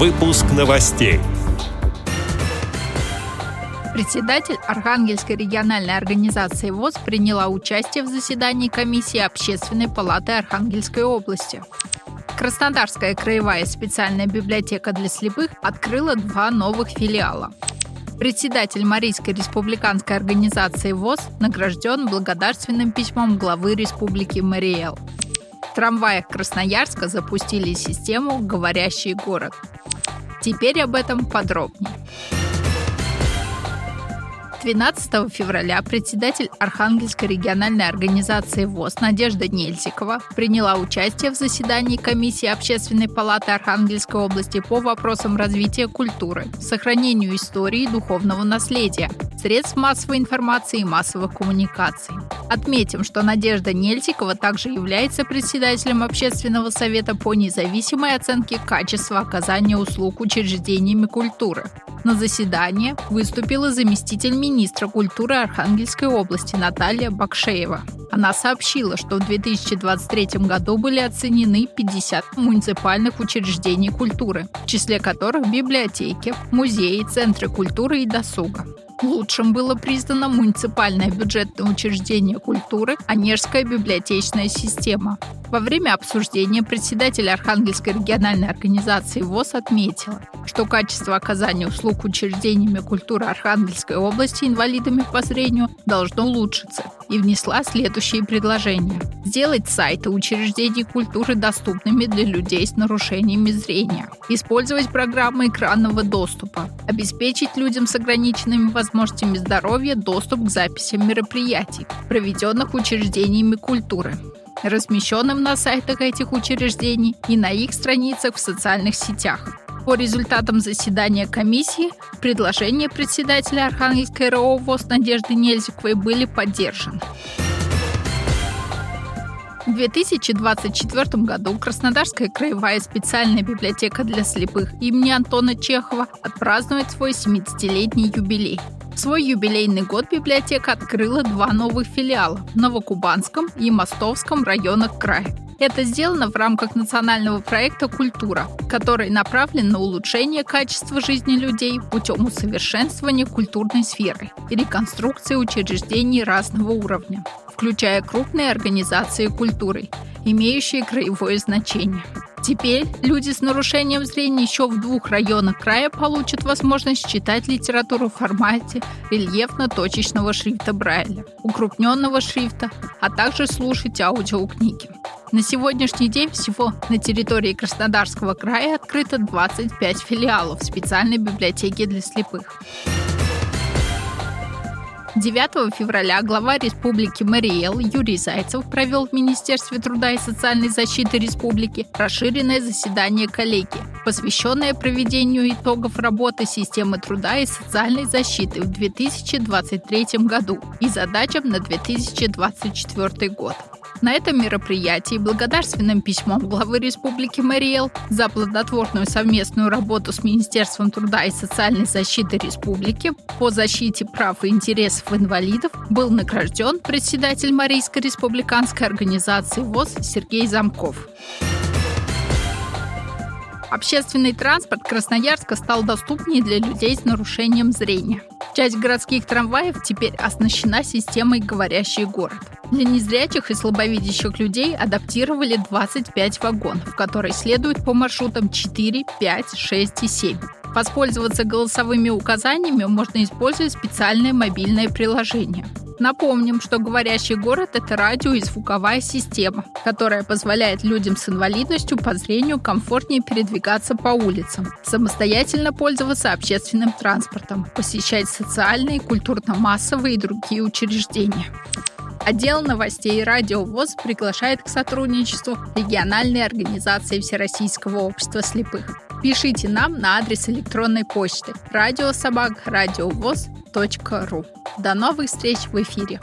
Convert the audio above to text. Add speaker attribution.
Speaker 1: Выпуск новостей.
Speaker 2: Председатель Архангельской региональной организации ВОЗ приняла участие в заседании комиссии Общественной палаты Архангельской области. Краснодарская краевая специальная библиотека для слепых открыла два новых филиала. Председатель Марийской республиканской организации ВОЗ награжден благодарственным письмом главы Республики Мариэл. В трамваях Красноярска запустили систему «Говорящий город». Теперь об этом подробнее. 12 февраля председатель Архангельской региональной организации ВОЗ Надежда Нельзикова приняла участие в заседании комиссии Общественной палаты Архангельской области по вопросам развития культуры, сохранению истории и духовного наследия, средств массовой информации и массовых коммуникаций. Отметим, что Надежда Нельзикова также является председателем Общественного совета по независимой оценке качества оказания услуг учреждениями культуры. На заседании выступила заместитель министра культуры Архангельской области Наталья Бакшеева. Она сообщила, что в 2023 году были оценены 50 муниципальных учреждений культуры, в числе которых библиотеки, музеи, центры культуры и досуга. Лучшим было признано муниципальное бюджетное учреждение культуры «Онежская библиотечная система». Во время обсуждения председатель Архангельской региональной организации ВОЗ отметила, что качество оказания услуг учреждениями культуры Архангельской области инвалидами по зрению должно улучшиться и внесла следующие предложения. Сделать сайты учреждений культуры доступными для людей с нарушениями зрения. Использовать программы экранного доступа. Обеспечить людям с ограниченными возможностями здоровья доступ к записям мероприятий, проведенных учреждениями культуры размещенным на сайтах этих учреждений и на их страницах в социальных сетях. По результатам заседания комиссии предложения председателя Архангельской РО ВОЗ Надежды Нельзиковой были поддержаны. В 2024 году Краснодарская краевая специальная библиотека для слепых имени Антона Чехова отпразднует свой 70-летний юбилей. В свой юбилейный год библиотека открыла два новых филиала в Новокубанском и Мостовском районах края. Это сделано в рамках национального проекта «Культура», который направлен на улучшение качества жизни людей путем усовершенствования культурной сферы и реконструкции учреждений разного уровня, включая крупные организации культуры, имеющие краевое значение. Теперь люди с нарушением зрения еще в двух районах края получат возможность читать литературу в формате рельефно-точечного шрифта Брайля, укрупненного шрифта, а также слушать аудиокниги. На сегодняшний день всего на территории Краснодарского края открыто 25 филиалов специальной библиотеки для слепых. 9 февраля глава Республики Мариэл Юрий Зайцев провел в Министерстве труда и социальной защиты Республики расширенное заседание коллегии, посвященное проведению итогов работы системы труда и социальной защиты в 2023 году и задачам на 2024 год. На этом мероприятии благодарственным письмом главы Республики Мариэл за плодотворную совместную работу с Министерством труда и социальной защиты Республики по защите прав и интересов инвалидов был награжден председатель Марийской республиканской организации ВОЗ Сергей Замков. Общественный транспорт Красноярска стал доступнее для людей с нарушением зрения. Часть городских трамваев теперь оснащена системой «Говорящий город». Для незрячих и слабовидящих людей адаптировали 25 вагонов, которые следуют по маршрутам 4, 5, 6 и 7. Воспользоваться голосовыми указаниями можно используя специальное мобильное приложение. Напомним, что говорящий город – это радио и звуковая система, которая позволяет людям с инвалидностью по зрению комфортнее передвигаться по улицам, самостоятельно пользоваться общественным транспортом, посещать социальные, культурно-массовые и другие учреждения. Отдел новостей «Радио ВОЗ» приглашает к сотрудничеству региональной организации Всероссийского общества слепых. Пишите нам на адрес электронной почты радиособак радиовоз.ру. До новых встреч в эфире!